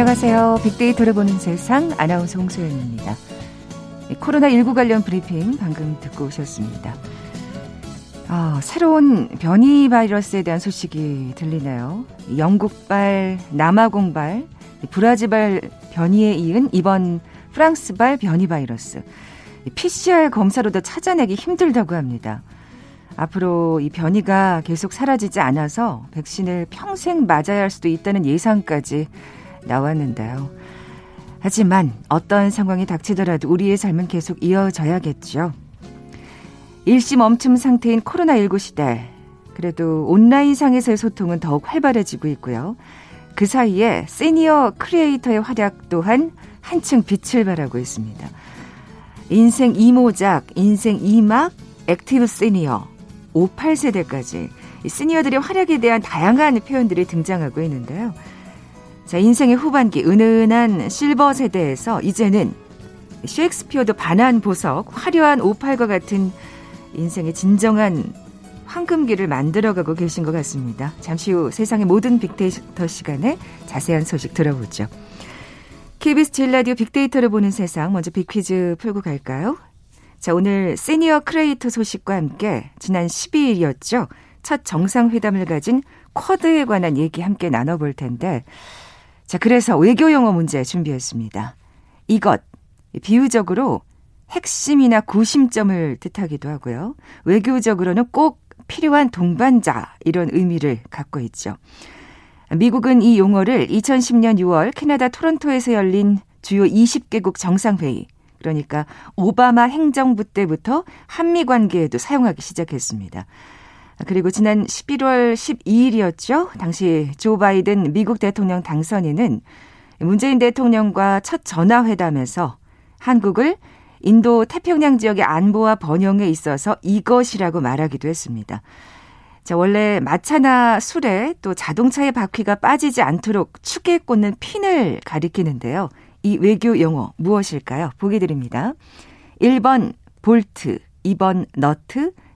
안녕하세요. 빅데이터를 보는 세상 아나운서 홍소연입니다. 코로나19 관련 브리핑 방금 듣고 오셨습니다. 아, 새로운 변이 바이러스에 대한 소식이 들리네요. 영국발, 남아공발, 브라질발 변이에 이은 이번 프랑스발 변이 바이러스. PCR 검사로도 찾아내기 힘들다고 합니다. 앞으로 이 변이가 계속 사라지지 않아서 백신을 평생 맞아야 할 수도 있다는 예상까지 나왔는데요. 하지만 어떤 상황이 닥치더라도 우리의 삶은 계속 이어져야겠죠. 일시 멈춤 상태인 코로나19 시대. 그래도 온라인상에서의 소통은 더욱 활발해지고 있고요. 그 사이에 시니어 creator의 활약 또한 한층 빛을 발하고 있습니다. 인생 이모작, 인생 이막, active senior, 오팔세대까지 시니어들의 활약에 대한 다양한 표현들이 등장하고 있는데요. 자, 인생의 후반기 은은한 실버 세대에서 이제는 셰익스피어도 반한 보석, 화려한 오팔과 같은 인생의 진정한 황금기를 만들어가고 계신 것 같습니다. 잠시 후 세상의 모든 빅데이터 시간에 자세한 소식 들어보죠. KBS 제일라디오 빅데이터를 보는 세상 먼저 빅퀴즈 풀고 갈까요? 자, 오늘 시니어 크리에이터 소식과 함께 지난 12일이었죠. 첫 정상회담을 가진 쿼드에 관한 얘기 함께 나눠볼 텐데 자, 그래서 외교 용어 문제 준비했습니다. 이것 비유적으로 핵심이나 구심점을 뜻하기도 하고요. 외교적으로는 꼭 필요한 동반자 이런 의미를 갖고 있죠. 미국은 이 용어를 2010년 6월 캐나다 토론토에서 열린 주요 20개국 정상회의 그러니까 오바마 행정부 때부터 한미 관계에도 사용하기 시작했습니다. 그리고 지난 11월 12일이었죠. 당시 조 바이든 미국 대통령 당선인은 문재인 대통령과 첫 전화회담에서 한국을 인도 태평양 지역의 안보와 번영에 있어서 이것이라고 말하기도 했습니다. 자, 원래 마차나 술에 또 자동차의 바퀴가 빠지지 않도록 축에 꽂는 핀을 가리키는데요. 이 외교 용어 무엇일까요? 보기 드립니다. 1번 볼트, 2번 너트,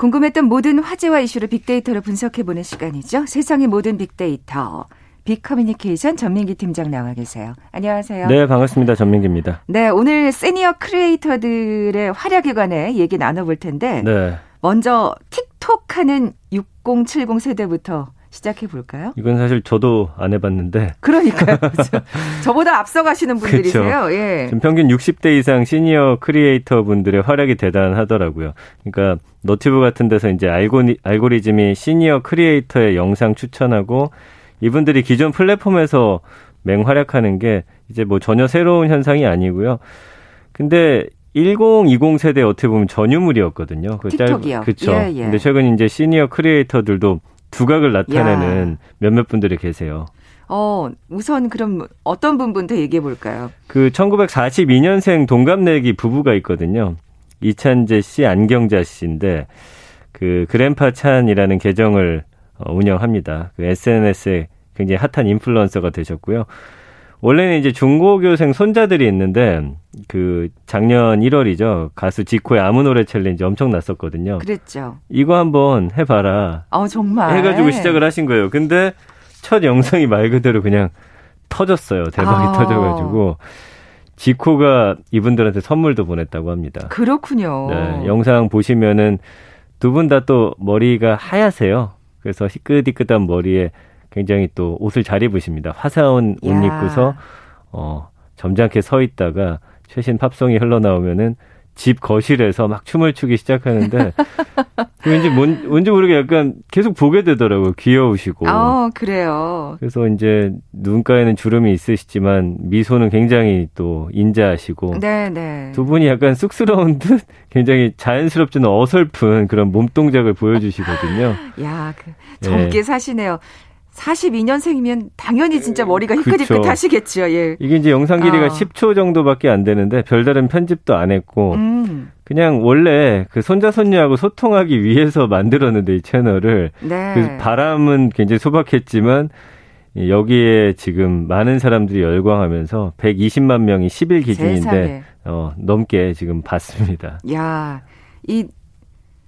궁금했던 모든 화제와 이슈를 빅데이터로 분석해보는 시간이죠. 세상의 모든 빅데이터. 빅커뮤니케이션 전민기 팀장 나와 계세요. 안녕하세요. 네, 반갑습니다. 전민기입니다. 네, 오늘 시니어 크리에이터들의 활약에 관해 얘기 나눠볼 텐데 네. 먼저 틱톡 하는 6070 세대부터 시작해 볼까요? 이건 사실 저도 안 해봤는데. 그러니까요. 저보다 앞서가시는 분들이세요. 그렇죠. 예. 지금 평균 60대 이상 시니어 크리에이터 분들의 활약이 대단하더라고요. 그러니까 너튜브 같은 데서 이제 알고리, 알고리즘이 시니어 크리에이터의 영상 추천하고 이분들이 기존 플랫폼에서 맹활약하는 게 이제 뭐 전혀 새로운 현상이 아니고요. 근데 1020 세대 어떻게 보면 전유물이었거든요. 그 틱톡이요. 그렇죠. 예, 예. 근데 최근 이제 시니어 크리에이터들도 두각을 나타내는 야. 몇몇 분들이 계세요. 어, 우선 그럼 어떤 분부터 얘기해 볼까요? 그 1942년생 동갑내기 부부가 있거든요. 이찬재 씨, 안경자 씨인데 그 그랜파 찬이라는 계정을 어, 운영합니다. 그 SNS에 굉장히 핫한 인플루언서가 되셨고요. 원래는 이제 중고교생 손자들이 있는데 그 작년 1월이죠 가수 지코의 아무 노래 챌린지 엄청 났었거든요. 그랬죠. 이거 한번 해봐라. 어 정말. 해가지고 시작을 하신 거예요. 근데 첫 영상이 말 그대로 그냥 터졌어요. 대박이 아. 터져가지고 지코가 이분들한테 선물도 보냈다고 합니다. 그렇군요. 네, 영상 보시면은 두 분 다 또 머리가 하얗세요. 그래서 희끗희끗한 머리에 굉장히 또 옷을 잘 입으십니다. 화사한 옷 야. 입고서 어 점잖게 서 있다가 최신 팝송이 흘러나오면은 집 거실에서 막 춤을 추기 시작하는데 왠지 뭔, 뭔지 모르게 약간 계속 보게 되더라고요. 귀여우시고. 어, 그래요. 그래서 이제 눈가에는 주름이 있으시지만 미소는 굉장히 또 인자하시고. 네네. 네. 두 분이 약간 쑥스러운 듯 굉장히 자연스럽지는 어설픈 그런 몸 동작을 보여주시거든요. 야, 그 젊게 네. 사시네요. 42년생이면 당연히 진짜 머리가 희끗희끗하시겠죠. 예. 이게 이제 영상 길이가 어. 10초 정도밖에 안 되는데 별다른 편집도 안 했고 음. 그냥 원래 그 손자 손녀하고 소통하기 위해서 만들었는데 이 채널을 네. 그 바람은 굉장히 소박했지만 여기에 지금 많은 사람들이 열광하면서 120만 명이 10일 기준인데 어, 넘게 지금 봤습니다. 야, 이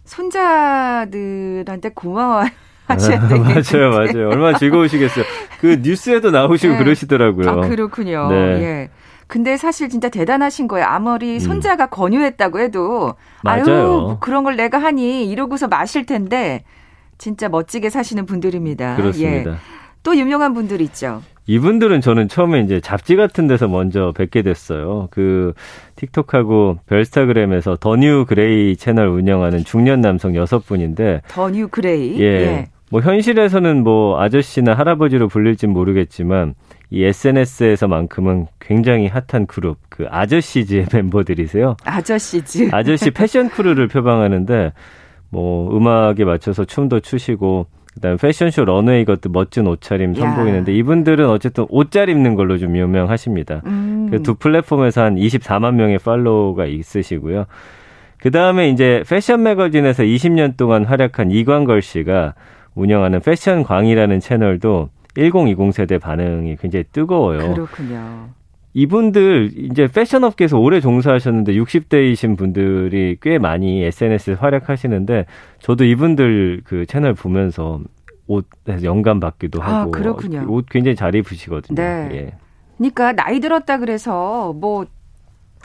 손자들한테 고마워요. 하셔야 되겠 맞아요, 맞아요. 얼마나 즐거우시겠어요. 그 뉴스에도 나오시고 네. 그러시더라고요. 아, 그렇군요. 네. 예. 근데 사실 진짜 대단하신 거예요. 아무리 음. 손자가 음. 권유했다고 해도 맞아요. 아유, 뭐 그런 걸 내가 하니 이러고서 마실 텐데 진짜 멋지게 사시는 분들입니다. 그렇습니다. 예. 또 유명한 분들 있죠. 이분들은 저는 처음에 이제 잡지 같은 데서 먼저 뵙게 됐어요. 그 틱톡하고 별스타그램에서 더뉴 그레이 채널 운영하는 중년 남성 여섯 분인데 더뉴 그레이 예. 예. 뭐 현실에서는 뭐 아저씨나 할아버지로 불릴진 모르겠지만 이 SNS에서만큼은 굉장히 핫한 그룹 그 아저씨즈의 멤버들이세요. 아저씨즈. 아저씨 패션 크루를 표방하는데 뭐 음악에 맞춰서 춤도 추시고 그다음에 패션쇼 런웨이 걷고 멋진 옷차림 선보이는데 이분들은 어쨌든 옷 잘 입는 걸로 좀 유명하십니다. 음. 그 두 플랫폼에서 한 24만 명의 팔로우가 있으시고요. 그 다음에 이제 패션 매거진에서 20년 동안 활약한 이광걸 씨가 운영하는 패션광이라는 채널도 1020 세대 반응이 굉장히 뜨거워요. 그렇군요. 이분들 이제 패션 업계에서 오래 종사하셨는데 60대이신 분들이 꽤 많이 SNS에 활약하시는데 저도 이분들 그 채널 보면서 옷에서 영감 받기도 아, 하고 아, 그렇군요. 옷 굉장히 잘 입으시거든요. 네. 예. 그러니까 나이 들었다 그래서 뭐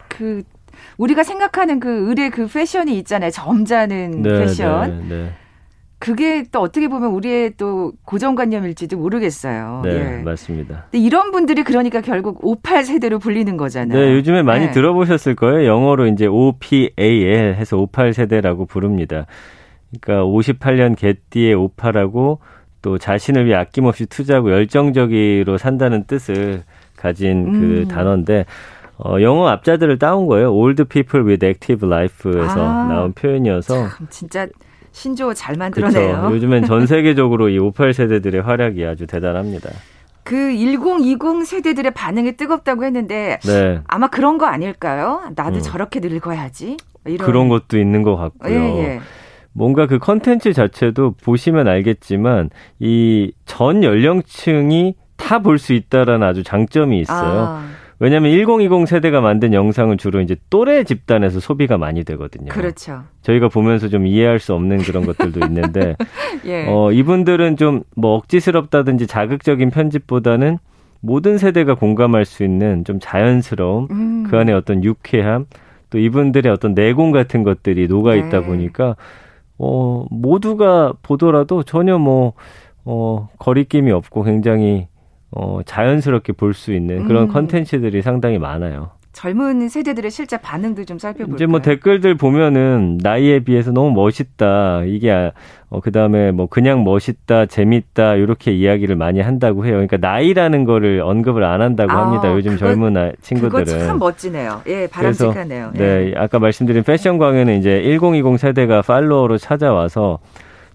그 우리가 생각하는 그 의뢰 그 패션이 있잖아요. 점잖은 네, 패션. 네, 네. 그게 또 어떻게 보면 우리의 또 고정관념일지도 모르겠어요. 네, 예. 맞습니다. 이런 분들이 그러니까 결국 58 세대로 불리는 거잖아요. 네, 요즘에 많이 네. 들어보셨을 거예요. 영어로 이제 OPAL 해서 58 세대라고 부릅니다. 그러니까 58년 개띠의 58하고 또 자신을 위해 아낌없이 투자하고 열정적으로 산다는 뜻을 가진 그 음. 단어인데 어, 영어 앞자들을 따온 거예요. Old People with Active Life에서 아, 나온 표현이어서 진짜 신조어 잘 만들어내요. 그렇죠. 요즘엔 전 세계적으로 이 58 세대들의 활약이 아주 대단합니다. 그 1020 세대들의 반응이 뜨겁다고 했는데 네. 아마 그런 거 아닐까요? 나도 음. 저렇게 늙어야지. 이런. 그런 것도 있는 것 같고요. 예, 예. 뭔가 그 컨텐츠 자체도 보시면 알겠지만 이 전 연령층이 다 볼 수 있다라는 아주 장점이 있어요. 아. 왜냐하면 1020 세대가 만든 영상은 주로 이제 또래 집단에서 소비가 많이 되거든요. 그렇죠. 저희가 보면서 좀 이해할 수 없는 그런 것들도 있는데, 예. 어, 이분들은 좀 뭐 억지스럽다든지 자극적인 편집보다는 모든 세대가 공감할 수 있는 좀 자연스러움, 음. 그 안에 어떤 유쾌함, 또 이분들의 어떤 내공 같은 것들이 녹아 있다 네. 보니까 어, 모두가 보더라도 전혀 뭐 어, 거리낌이 없고 굉장히 어, 자연스럽게 볼 수 있는 그런 음. 컨텐츠들이 상당히 많아요. 젊은 세대들의 실제 반응도 좀 살펴볼까요? 이제 뭐 댓글들 보면은 나이에 비해서 너무 멋있다. 이게 아, 어 그다음에 뭐 그냥 멋있다, 재밌다 이렇게 이야기를 많이 한다고 해요. 그러니까 나이라는 거를 언급을 안 한다고 아, 합니다. 요즘 그거, 젊은 친구들은. 그거 참 멋지네요. 예, 바람직하네요. 예. 네, 아까 말씀드린 패션 광에는 이제 1020 세대가 팔로워로 찾아와서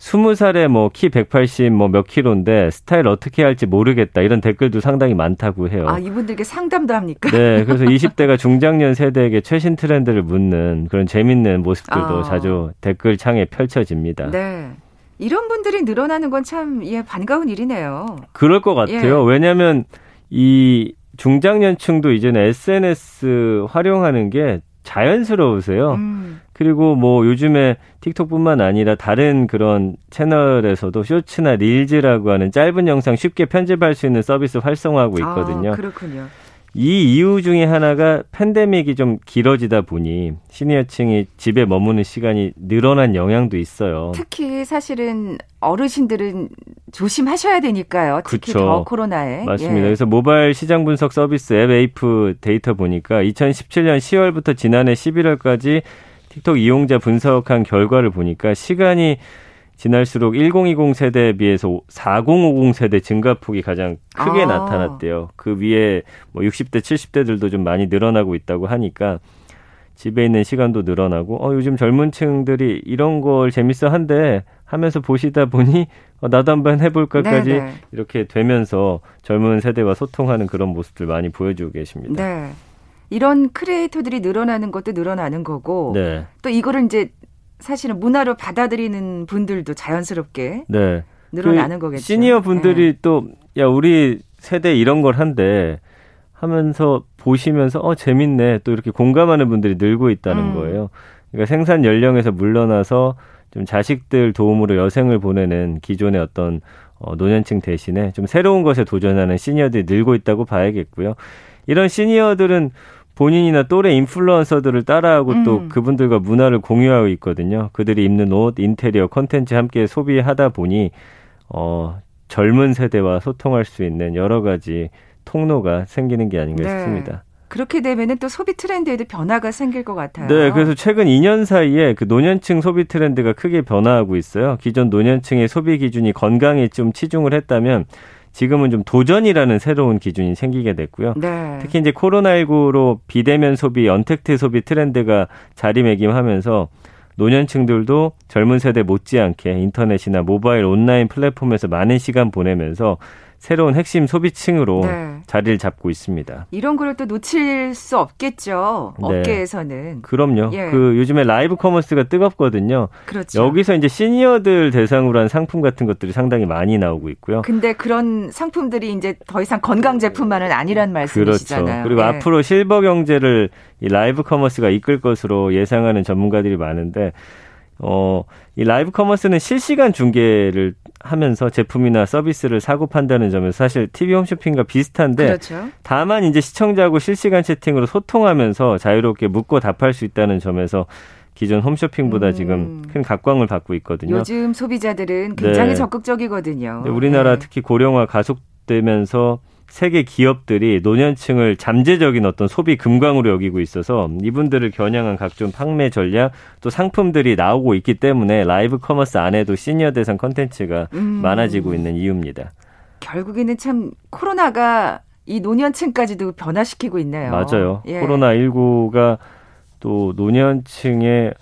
스무 살에 뭐 키 180 뭐 몇 킬로인데 스타일 어떻게 할지 모르겠다 이런 댓글도 상당히 많다고 해요. 아 이분들께 상담도 합니까? 네, 그래서 20대가 중장년 세대에게 최신 트렌드를 묻는 그런 재밌는 모습들도 아. 자주 댓글 창에 펼쳐집니다. 네. 이런 분들이 늘어나는 건 참 예, 반가운 일이네요. 그럴 것 같아요. 예. 왜냐하면 이 중장년층도 이제는 SNS 활용하는 게 자연스러우세요. 음. 그리고 뭐 요즘에 틱톡뿐만 아니라 다른 그런 채널에서도 쇼츠나 릴즈라고 하는 짧은 영상 쉽게 편집할 수 있는 서비스 활성화하고 아, 있거든요. 아, 그렇군요. 이 이유 중에 하나가 팬데믹이 좀 길어지다 보니 시니어층이 집에 머무는 시간이 늘어난 영향도 있어요. 특히 사실은 어르신들은 조심하셔야 되니까요. 특히 그쵸. 더 코로나에. 맞습니다. 예. 그래서 모바일 시장 분석 서비스 앱 에이프 데이터 보니까 2017년 10월부터 지난해 11월까지 틱톡 이용자 분석한 결과를 보니까 시간이 지날수록 1020 세대에 비해서 4050 세대 증가폭이 가장 크게 아. 나타났대요. 그 위에 뭐 60대, 70대들도 좀 많이 늘어나고 있다고 하니까 집에 있는 시간도 늘어나고 어 요즘 젊은 층들이 이런 걸 재밌어 한데 하면서 보시다 보니 어, 나도 한번 해볼까까지 네네. 이렇게 되면서 젊은 세대와 소통하는 그런 모습들 많이 보여주고 계십니다. 네. 이런 크리에이터들이 늘어나는 것도 늘어나는 거고 네. 또 이거를 이제 사실은 문화로 받아들이는 분들도 자연스럽게 네. 늘어나는 그 거겠죠. 시니어 분들이 네. 또야 우리 세대 이런 걸 한데 하면서 보시면서 어 재밌네 또 이렇게 공감하는 분들이 늘고 있다는 음. 거예요. 그러니까 생산 연령에서 물러나서 좀 자식들 도움으로 여생을 보내는 기존의 어떤 어, 노년층 대신에 좀 새로운 것에 도전하는 시니어들이 늘고 있다고 봐야겠고요. 이런 시니어들은 본인이나 또래 인플루언서들을 따라하고 음. 또 그분들과 문화를 공유하고 있거든요. 그들이 입는 옷, 인테리어, 컨텐츠 함께 소비하다 보니 어 젊은 세대와 소통할 수 있는 여러 가지 통로가 생기는 게 아닌가 네. 싶습니다. 그렇게 되면은 또 소비 트렌드에도 변화가 생길 것 같아요. 네, 그래서 최근 2년 사이에 그 노년층 소비 트렌드가 크게 변화하고 있어요. 기존 노년층의 소비 기준이 건강에 좀 치중을 했다면 지금은 좀 도전이라는 새로운 기준이 생기게 됐고요. 네. 특히 이제 코로나19로 비대면 소비, 언택트 소비 트렌드가 자리매김하면서 노년층들도 젊은 세대 못지않게 인터넷이나 모바일 온라인 플랫폼에서 많은 시간 보내면서 새로운 핵심 소비층으로 네. 자리를 잡고 있습니다. 이런 거를 또 놓칠 수 없겠죠. 네. 업계에서는. 그럼요. 예. 그 요즘에 라이브 커머스가 뜨겁거든요. 그렇죠. 여기서 이제 시니어들 대상으로 한 상품 같은 것들이 상당히 많이 나오고 있고요. 근데 그런 상품들이 이제 더 이상 건강 제품만은 아니란 말씀이시잖아요. 그렇죠. 그리고 예. 앞으로 실버 경제를 이 라이브 커머스가 이끌 것으로 예상하는 전문가들이 많은데 어, 이 라이브 커머스는 실시간 중계를 하면서 제품이나 서비스를 사고 판다는 점에서 사실 TV 홈쇼핑과 비슷한데 그렇죠. 다만 이제 시청자하고 실시간 채팅으로 소통하면서 자유롭게 묻고 답할 수 있다는 점에서 기존 홈쇼핑보다 음. 지금 큰 각광을 받고 있거든요. 요즘 소비자들은 굉장히 네. 적극적이거든요. 우리나라 네. 특히 고령화 가속되면서 세계 기업들이 노년층을 잠재적인 어떤 소비 금광으로 여기고 있어서 이분들을 겨냥한 각종 판매 전략 또 상품들이 나오고 있기 때문에 라이브 커머스 안에도 시니어 대상 컨텐츠가 음. 많아지고 있는 이유입니다. 결국에는 참 코로나가 이 노년층까지도 변화시키고 있네요. 맞아요. 예. 코로나 19가 또 노년층의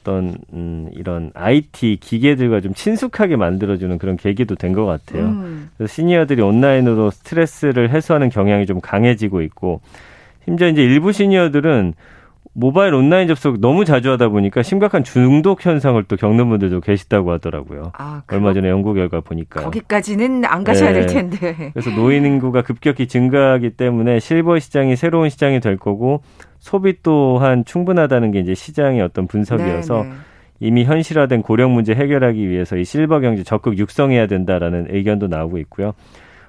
어떤 음, 이런 IT 기계들과 좀 친숙하게 만들어주는 그런 계기도 된 것 같아요. 음. 그래서 시니어들이 온라인으로 스트레스를 해소하는 경향이 좀 강해지고 있고 심지어 이제 일부 시니어들은 모바일 온라인 접속 너무 자주 하다 보니까 심각한 중독 현상을 또 겪는 분들도 계시다고 하더라고요. 아, 얼마 전에 연구 결과 보니까 거기까지는 안 가셔야 네. 될 텐데. 그래서 노인 인구가 급격히 증가하기 때문에 실버 시장이 새로운 시장이 될 거고 소비 또한 충분하다는 게 이제 시장의 어떤 분석이어서 네, 네. 이미 현실화된 고령 문제 해결하기 위해서 이 실버 경제 적극 육성해야 된다라는 의견도 나오고 있고요.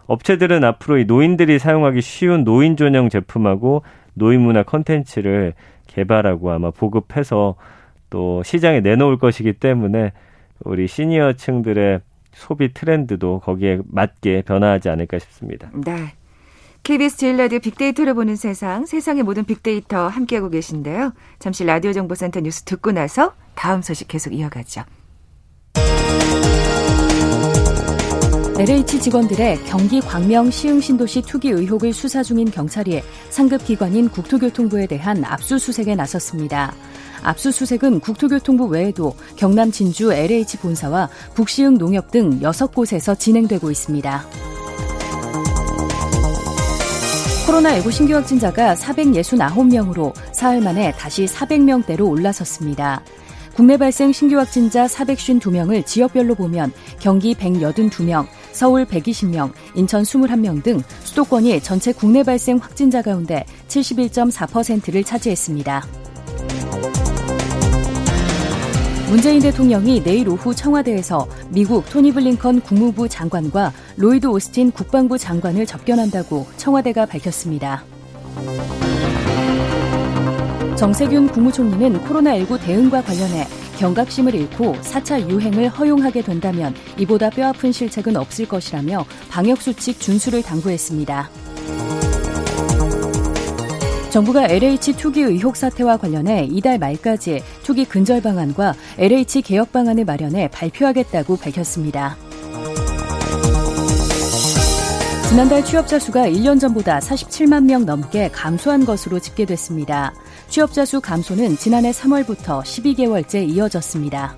업체들은 앞으로 이 노인들이 사용하기 쉬운 노인 전용 제품하고 노인 문화 컨텐츠를 개발하고 아마 보급해서 또 시장에 내놓을 것이기 때문에 우리 시니어층들의 소비 트렌드도 거기에 맞게 변화하지 않을까 싶습니다. 네. KBS 제일 라디오 빅데이터를 보는 세상, 세상의 모든 빅데이터 함께하고 계신데요. 잠시 라디오 정보센터 뉴스 듣고 나서 다음 소식 계속 이어가죠. LH 직원들의 경기 광명 시흥 신도시 투기 의혹을 수사 중인 경찰이 상급 기관인 국토교통부에 대한 압수수색에 나섰습니다. 압수수색은 국토교통부 외에도 경남 진주 LH 본사와 북시흥 농협 등 6곳에서 진행되고 있습니다. 코로나19 신규 확진자가 469명으로 사흘 만에 다시 400명대로 올라섰습니다. 국내 발생 신규 확진자 452명을 지역별로 보면 경기 182명, 서울 120명, 인천 21명 등 수도권이 전체 국내 발생 확진자 가운데 71.4%를 차지했습니다. 문재인 대통령이 내일 오후 청와대에서 미국 토니 블링컨 국무부 장관과 로이드 오스틴 국방부 장관을 접견한다고 청와대가 밝혔습니다. 정세균 국무총리는 코로나19 대응과 관련해 경각심을 잃고 4차 유행을 허용하게 된다면 이보다 뼈아픈 실책은 없을 것이라며 방역수칙 준수를 당부했습니다. 정부가 LH 투기 의혹 사태와 관련해 이달 말까지 투기 근절 방안과 LH 개혁 방안을 마련해 발표하겠다고 밝혔습니다. 지난달 취업자 수가 1년 전보다 47만 명 넘게 감소한 것으로 집계됐습니다. 취업자 수 감소는 지난해 3월부터 12개월째 이어졌습니다.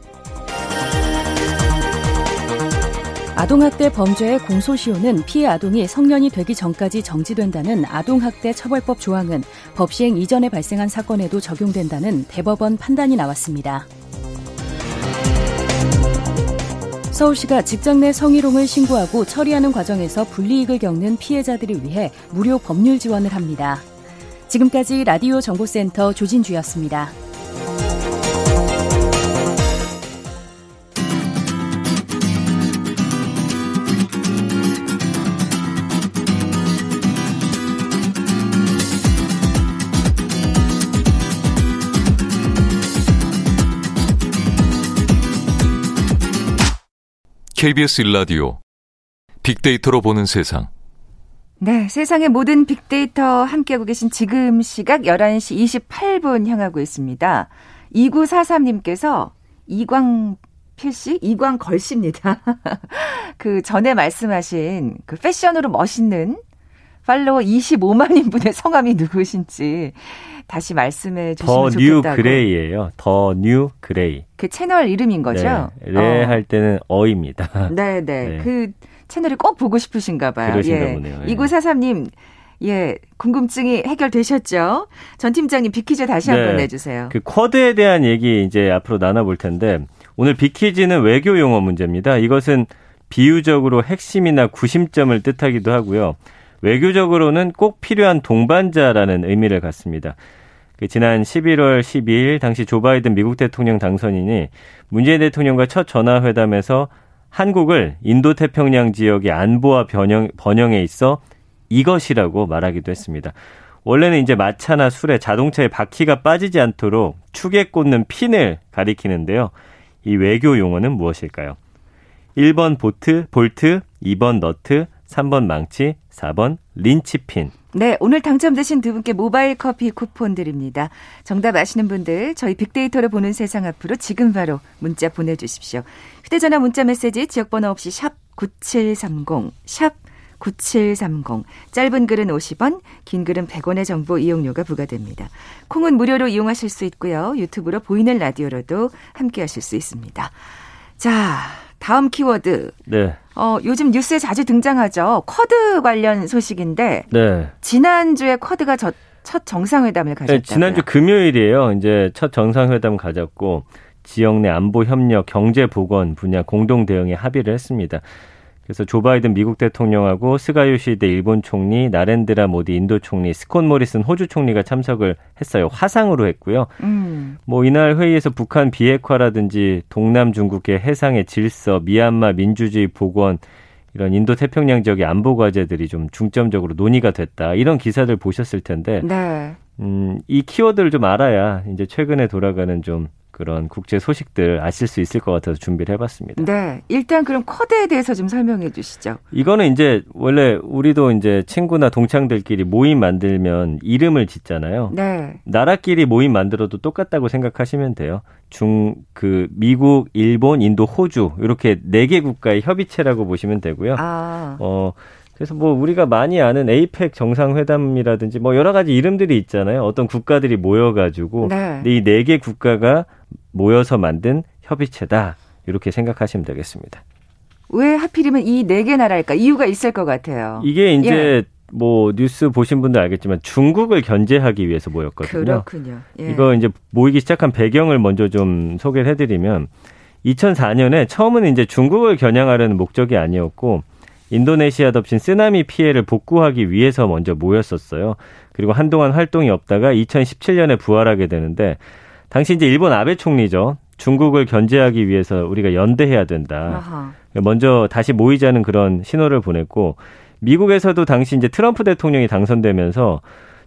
아동학대 범죄의 공소시효는 피해 아동이 성년이 되기 전까지 정지된다는 아동학대 처벌법 조항은 법 시행 이전에 발생한 사건에도 적용된다는 대법원 판단이 나왔습니다. 서울시가 직장 내 성희롱을 신고하고 처리하는 과정에서 불이익을 겪는 피해자들을 위해 무료 법률 지원을 합니다. 지금까지 라디오 정보센터 조진주였습니다. KBS 일라디오 빅데이터로 보는 세상. 네, 세상의 모든 빅데이터 함께하고 계신 지금 시각 11시 28분 향하고 있습니다. 2943님께서 이광필 씨? 이광걸 씨입니다. 그 전에 말씀하신 그 패션으로 멋있는 팔로워 25만 인 분의 성함이 누구신지 다시 말씀해 주시면 좋겠다고. 더 뉴 그레이예요. 더 뉴 그레이. 그 채널 이름인 거죠? 네, 레할 어. 때는 어입니다. 네, 네, 네. 그 채널을 꼭 보고 싶으신가 봐요. 그러신가 예. 보네요. 예. 2943님 예, 궁금증이 해결되셨죠? 전 팀장님 비키즈 다시 한번 네. 내주세요. 그 쿼드에 대한 얘기 이제 앞으로 나눠볼 텐데 오늘 비키즈는 외교 용어 문제입니다. 이것은 비유적으로 핵심이나 구심점을 뜻하기도 하고요. 외교적으로는 꼭 필요한 동반자라는 의미를 갖습니다. 그 지난 11월 12일 당시 조 바이든 미국 대통령 당선인이 문재인 대통령과 첫 전화회담에서 한국을 인도 태평양 지역의 안보와 번영, 번영에 있어 이것이라고 말하기도 했습니다. 원래는 이제 마차나 술에 자동차에 바퀴가 빠지지 않도록 축에 꽂는 핀을 가리키는데요. 이 외교 용어는 무엇일까요? 1번 보트, 볼트, 2번 너트, 3번 망치, 4번 린치핀. 네, 오늘 당첨되신 두 분께 모바일 커피 쿠폰 드립니다. 정답 아시는 분들 저희 빅데이터를 보는 세상 앞으로 지금 바로 문자 보내 주십시오. 휴대 전화 문자 메시지 지역 번호 없이 샵 9730, 샵 9730. 짧은 글은 50원, 긴 글은 100원의 정보 이용료가 부과됩니다. 콩은 무료로 이용하실 수 있고요. 유튜브로 보이는 라디오로도 함께 하실 수 있습니다. 자, 다음 키워드. 네. 어, 요즘 뉴스에 자주 등장하죠. 쿼드 관련 소식인데. 네. 지난주에 쿼드가 저, 첫 정상회담을 가졌다. 네, 지난주 금요일이에요. 이제 첫 정상회담 가졌고 지역 내 안보 협력, 경제 보건 분야 공동 대응에 합의를 했습니다. 그래서 조 바이든 미국 대통령하고 스가 요시히데 일본 총리, 나렌드라 모디 인도 총리, 스콧 모리슨 호주 총리가 참석을 했어요. 화상으로 했고요. 음. 뭐 이날 회의에서 북한 비핵화라든지 동남 중국해 해상의 질서, 미얀마 민주주의 복원 이런 인도 태평양 지역의 안보 과제들이 좀 중점적으로 논의가 됐다. 이런 기사들 보셨을 텐데. 네. 음, 이 키워드를 좀 알아야 이제 최근에 돌아가는 좀 그런 국제 소식들 아실 수 있을 것 같아서 준비를 해봤습니다. 네, 일단 그럼 쿼드에 대해서 좀 설명해 주시죠. 이거는 이제 원래 우리도 이제 친구나 동창들끼리 모임 만들면 이름을 짓잖아요. 네. 나라끼리 모임 만들어도 똑같다고 생각하시면 돼요. 중, 그, 미국, 일본, 인도, 호주, 이렇게 네 개 국가의 협의체라고 보시면 되고요. 아. 어, 그래서 뭐 우리가 많이 아는 에이펙 정상회담이라든지 뭐 여러 가지 이름들이 있잖아요. 어떤 국가들이 모여가지고 네. 이네 개 국가가 모여서 만든 협의체다. 이렇게 생각하시면 되겠습니다. 왜 하필이면 이 네 개 나라일까? 이유가 있을 것 같아요. 이게 이제 예. 뭐 뉴스 보신 분들 알겠지만 중국을 견제하기 위해서 모였거든요. 그렇군요. 예. 이거 이제 모이기 시작한 배경을 먼저 좀 소개를 해드리면 2004년에 처음은 이제 중국을 겨냥하려는 목적이 아니었고 인도네시아 덮친 쓰나미 피해를 복구하기 위해서 먼저 모였었어요. 그리고 한동안 활동이 없다가 2017년에 부활하게 되는데 당시 이제 일본 아베 총리죠. 중국을 견제하기 위해서 우리가 연대해야 된다. 아하. 먼저 다시 모이자는 그런 신호를 보냈고 미국에서도 당시 이제 트럼프 대통령이 당선되면서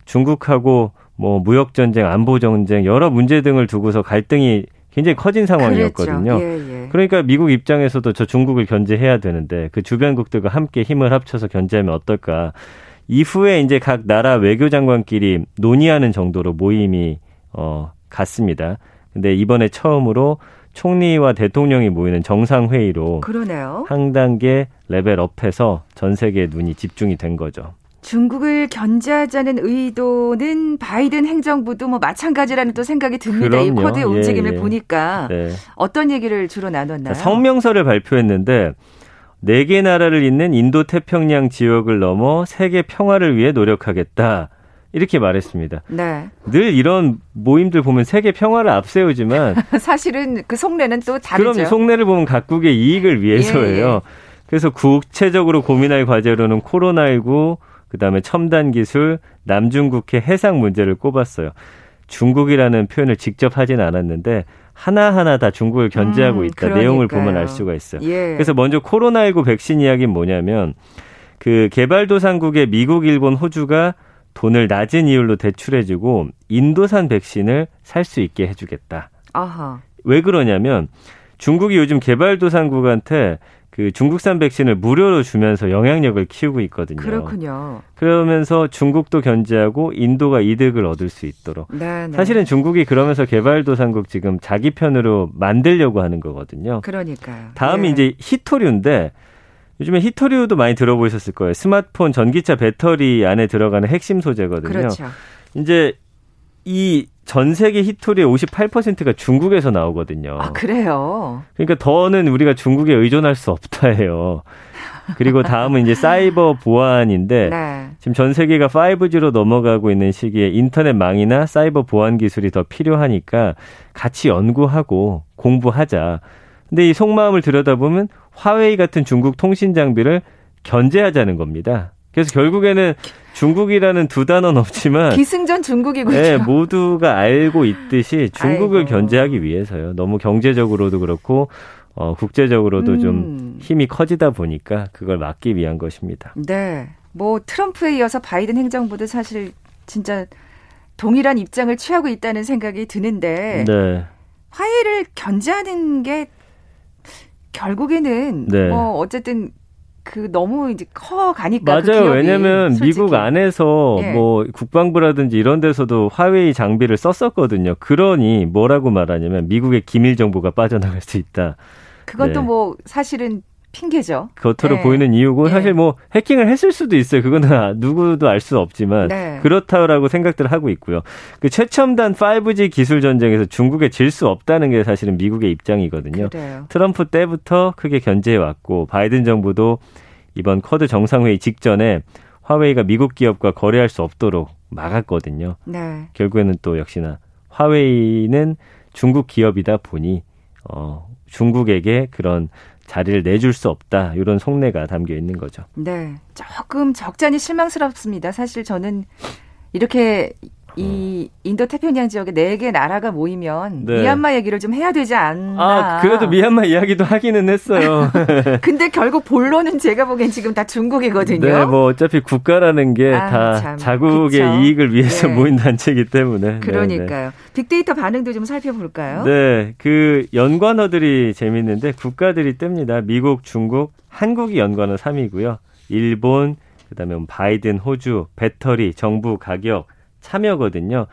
중국하고 뭐 무역 전쟁, 안보 전쟁 여러 문제 등을 두고서 갈등이 굉장히 커진 상황이었거든요. 예, 예. 그러니까 미국 입장에서도 저 중국을 견제해야 되는데 그 주변국들과 함께 힘을 합쳐서 견제하면 어떨까 이후에 이제 각 나라 외교장관끼리 논의하는 정도로 모임이 어 갔습니다. 근데 이번에 처음으로 총리와 대통령이 모이는 정상회의로 그러네요. 한 단계 레벨업해서 전 세계의 눈이 집중이 된 거죠. 중국을 견제하자는 의도는 바이든 행정부도 뭐 마찬가지라는 또 생각이 듭니다. 그럼요. 이 쿼드의 예, 움직임을 예. 보니까 네. 어떤 얘기를 주로 나눴나요? 성명서를 발표했는데 네 개 나라를 잇는 인도 태평양 지역을 넘어 세계 평화를 위해 노력하겠다. 이렇게 말했습니다. 네. 늘 이런 모임들 보면 세계 평화를 앞세우지만 사실은 그 속내는 또 다르죠. 그럼 속내를 보면 각국의 이익을 위해서예요. 예, 예. 그래서 구체적으로 고민할 과제로는 코로나19, 그다음에 첨단 기술, 남중국해 해상 문제를 꼽았어요. 중국이라는 표현을 직접 하진 않았는데 하나하나 다 중국을 견제하고 음, 있다. 내용을 그러니까요. 보면 알 수가 있어요. 예. 그래서 먼저 코로나19 백신 이야기는 뭐냐면 그 개발도상국의 미국, 일본, 호주가 돈을 낮은 이율로 대출해주고 인도산 백신을 살 수 있게 해주겠다. 아하. 왜 그러냐면 중국이 요즘 개발도상국한테 그 중국산 백신을 무료로 주면서 영향력을 키우고 있거든요. 그렇군요. 그러면서 중국도 견제하고 인도가 이득을 얻을 수 있도록. 네, 네. 사실은 중국이 그러면서 개발도상국 지금 자기 편으로 만들려고 하는 거거든요. 그러니까요. 다음이 예. 이제 히토류인데 요즘에 히토류도 많이 들어보셨을 거예요. 스마트폰 전기차 배터리 안에 들어가는 핵심 소재거든요. 그렇죠. 이제 이전 세계 히토리의 58%가 중국에서 나오거든요. 아, 그래요. 그러니까 더는 우리가 중국에 의존할 수 없다 해요. 그리고 다음은 이제 사이버 보안인데 네. 지금 전 세계가 5G로 넘어가고 있는 시기에 인터넷망이나 사이버 보안 기술이 더 필요하니까 같이 연구하고 공부하자. 근데 이 속마음을 들여다보면 화웨이 같은 중국 통신 장비를 견제하자는 겁니다. 그래서 결국에는 중국이라는 두 단어는 없지만 기승전 중국이군요. 네, 모두가 알고 있듯이 중국을 아이고. 견제하기 위해서요. 너무 경제적으로도 그렇고 어, 국제적으로도 좀 음. 힘이 커지다 보니까 그걸 막기 위한 것입니다. 네. 뭐 트럼프에 이어서 바이든 행정부도 사실 진짜 동일한 입장을 취하고 있다는 생각이 드는데 네. 화해를 견제하는 게 결국에는 네. 뭐 어쨌든 그 너무 이제 커 가니까 그 맞아요. 기업이 왜냐면 솔직히. 미국 안에서 예. 뭐 국방부라든지 이런 데서도 화웨이 장비를 썼었거든요. 그러니 뭐라고 말하냐면 미국의 기밀 정보가 빠져나갈 수 있다. 그건 네. 또뭐 사실은 핑계죠. 겉으로 네. 보이는 이유고 예. 사실 뭐 해킹을 했을 수도 있어요. 그거는 누구도 알 수 없지만 네. 그렇다라고 생각들을 하고 있고요. 그 최첨단 5G 기술 전쟁에서 중국에 질 수 없다는 게 사실은 미국의 입장이거든요. 그래요. 트럼프 때부터 크게 견제해 왔고 바이든 정부도 이번 쿼드 정상회의 직전에 화웨이가 미국 기업과 거래할 수 없도록 막았거든요. 네. 결국에는 또 역시나 화웨이는 중국 기업이다 보니 어 중국에게 그런 자리를 내줄 수 없다 이런 속내가 담겨 있는 거죠. 네. 조금 적잖이 실망스럽습니다. 사실 저는 이렇게 이 인도 태평양 지역에 네 개 나라가 모이면 네. 미얀마 얘기를 좀 해야 되지 않나. 아 그래도 미얀마 이야기도 하기는 했어요. 근데 결국 본론은 제가 보기엔 지금 다 중국이거든요. 네, 뭐 어차피 국가라는 게 아, 다. 자국의 그쵸. 이익을 위해서 네. 모인 단체이기 때문에. 네, 네. 그러니까요. 빅데이터 반응도 좀 살펴볼까요? 네, 그 연관어들이 재밌는데 국가들이 뜹니다. 미국, 중국, 한국이 연관어 3위고요. 일본, 그다음에 뭐 바이든, 호주, 배터리, 정부 가격, 참여거든요.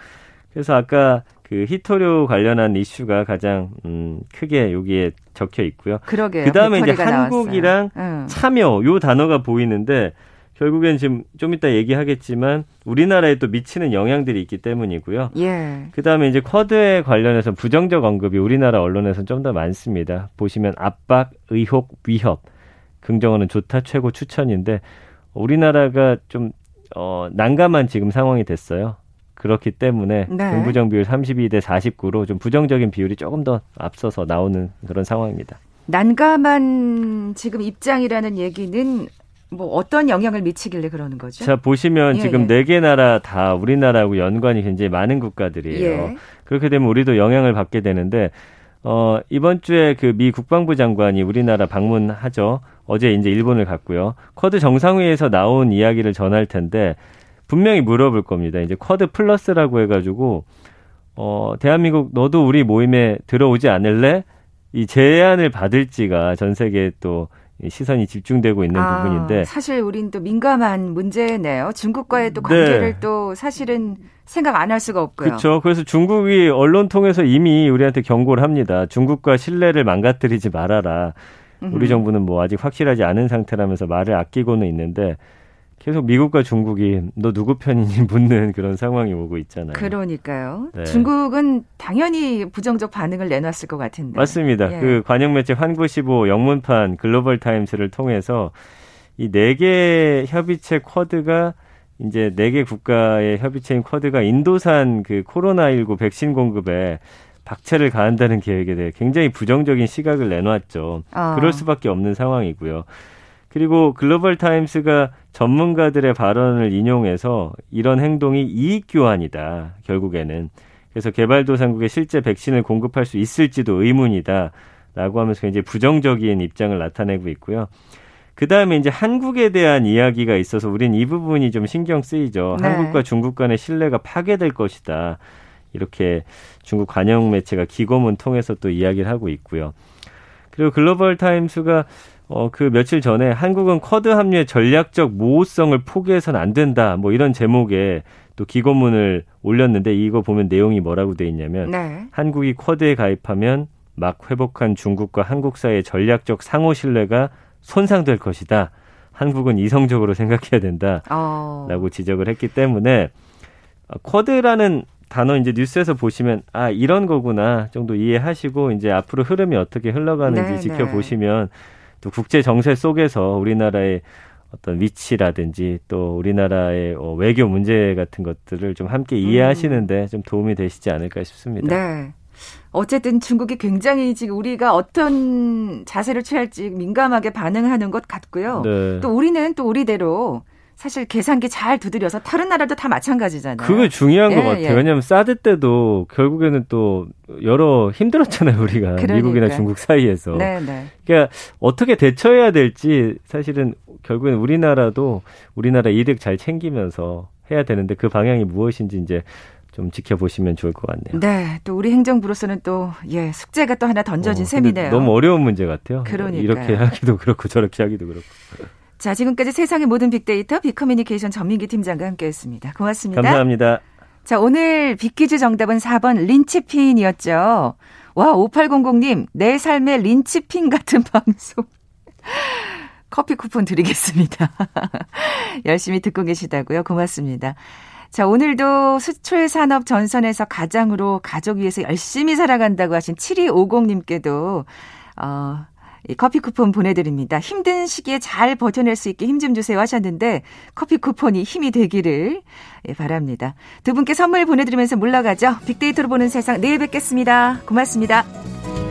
그래서 아까 그 히토류 관련한 이슈가 가장 음, 크게 여기에 적혀 있고요. 그러게요. 그다음에 이제 한국이랑. 응. 참여 요 단어가 보이는데 결국엔 지금 좀 이따 얘기하겠지만 우리나라에 또 미치는 영향들이 있기 때문이고요. 예. 그다음에 이제 쿼드에 관련해서 부정적 언급이 우리나라 언론에서는 좀 더 많습니다. 보시면 압박, 의혹, 위협. 긍정어는 좋다, 최고, 추천인데 우리나라가 좀 어, 난감한 지금 상황이 됐어요. 그렇기 때문에 네. 긍부정 비율 32대 49로 좀 부정적인 비율이 조금 더 앞서서 나오는 그런 상황입니다. 난감한 지금 입장이라는 얘기는 뭐 어떤 영향을 미치길래 그러는 거죠? 자 보시면 예, 지금 예. 네개 나라 다 우리나라하고 연관이 굉장히 많은 국가들이에요. 예. 그렇게 되면 우리도 영향을 받게 되는데 어 이번 주에 그 미 국방부 장관이 우리나라 방문하죠. 어제 이제 일본을 갔고요. 쿼드 정상회의에서 나온 이야기를 전할 텐데 분명히 물어볼 겁니다. 이제 쿼드 플러스라고 해가지고 어 대한민국 너도 우리 모임에 들어오지 않을래? 이 제안을 받을지가 전 세계 또 시선이 집중되고 있는 아, 부분인데 사실 우린 또 민감한 문제네요. 중국과의 또 관계를 네. 또 사실은 생각 안 할 수가 없고요. 그렇죠. 그래서 중국이 언론 통해서 이미 우리한테 경고를 합니다. 중국과 신뢰를 망가뜨리지 말아라. 우리 정부는 뭐 아직 확실하지 않은 상태라면서 말을 아끼고는 있는데 계속 미국과 중국이 너 누구 편이니 묻는 그런 상황이 오고 있잖아요. 그러니까요. 네. 중국은 당연히 부정적 반응을 내놨을 것 같은데. 맞습니다. 예. 그 관영 매체 환구15 영문판 글로벌 타임스를 통해서 이 네 개 협의체 쿼드가 이제 네 개 국가의 협의체인 쿼드가 인도산 그 코로나19 백신 공급에 박차를 가한다는 계획에 대해 굉장히 부정적인 시각을 내놨죠. 아. 그럴 수밖에 없는 상황이고요. 그리고 글로벌 타임스가 전문가들의 발언을 인용해서 이런 행동이 이익 교환이다. 결국에는. 그래서 개발도상국에 실제 백신을 공급할 수 있을지도 의문이다. 라고 하면서 굉장히 부정적인 입장을 나타내고 있고요. 그 다음에 이제 한국에 대한 이야기가 있어서 우린 이 부분이 좀 신경 쓰이죠. 네. 한국과 중국 간의 신뢰가 파괴될 것이다. 이렇게 중국 관영 매체가 기고문 통해서 또 이야기를 하고 있고요. 그리고 글로벌 타임스가 어, 그 며칠 전에 한국은 쿼드 합류의 전략적 모호성을 포기해서는 안 된다. 뭐 이런 제목의 또 기고문을 올렸는데 이거 보면 내용이 뭐라고 돼 있냐면 네. 한국이 쿼드에 가입하면 막 회복한 중국과 한국 사이의 전략적 상호 신뢰가 손상될 것이다. 한국은 이성적으로 생각해야 된다. 어. 라고 지적을 했기 때문에 쿼드라는 단어 이제 뉴스에서 보시면 아 이런 거구나 정도 이해하시고 이제 앞으로 흐름이 어떻게 흘러가는지 네, 지켜보시면 네. 또 국제 정세 속에서 우리나라의 어떤 위치라든지 또 우리나라의 어, 외교 문제 같은 것들을 좀 함께 이해하시는데 좀 도움이 되시지 않을까 싶습니다. 네. 어쨌든 중국이 굉장히 지금 우리가 어떤 자세를 취할지 민감하게 반응하는 것 같고요. 네. 또 우리는 또 우리대로 사실 계산기 잘 두드려서 다른 나라도 다 마찬가지잖아요. 그게 중요한 예, 것 같아요. 예. 왜냐하면 사드 때도 결국에는 또 여러 힘들었잖아요 우리가 그러니까. 미국이나 중국 사이에서. 네, 네. 그러니까 어떻게 대처해야 될지 사실은 결국엔 우리나라도 우리나라 이득 잘 챙기면서 해야 되는데 그 방향이 무엇인지 이제 좀 지켜보시면 좋을 것 같네요. 네, 또 우리 행정부로서는 또 예, 숙제가 또 하나 던져진 어, 셈이네요. 너무 어려운 문제 같아요. 그러니까 이렇게 하기도 그렇고 저렇게 하기도 그렇고. 자, 지금까지 세상의 모든 빅데이터 빅커뮤니케이션 전민기 팀장과 함께했습니다. 고맙습니다. 감사합니다. 자, 오늘 빅퀴즈 정답은 4번 린치핀이었죠. 와, 5800님, 내 삶의 린치핀 같은 방송. 커피 쿠폰 드리겠습니다. 열심히 듣고 계시다고요. 고맙습니다. 자, 오늘도 수출 산업 전선에서 가장으로 가족 위해서 열심히 살아간다고 하신 7250님께도 어, 이 커피 쿠폰 보내드립니다. 힘든 시기에 잘 버텨낼 수 있게 힘 좀 주세요 하셨는데 커피 쿠폰이 힘이 되기를 예, 바랍니다. 두 분께 선물 보내드리면서 물러가죠. 빅데이터로 보는 세상 내일 뵙겠습니다. 고맙습니다.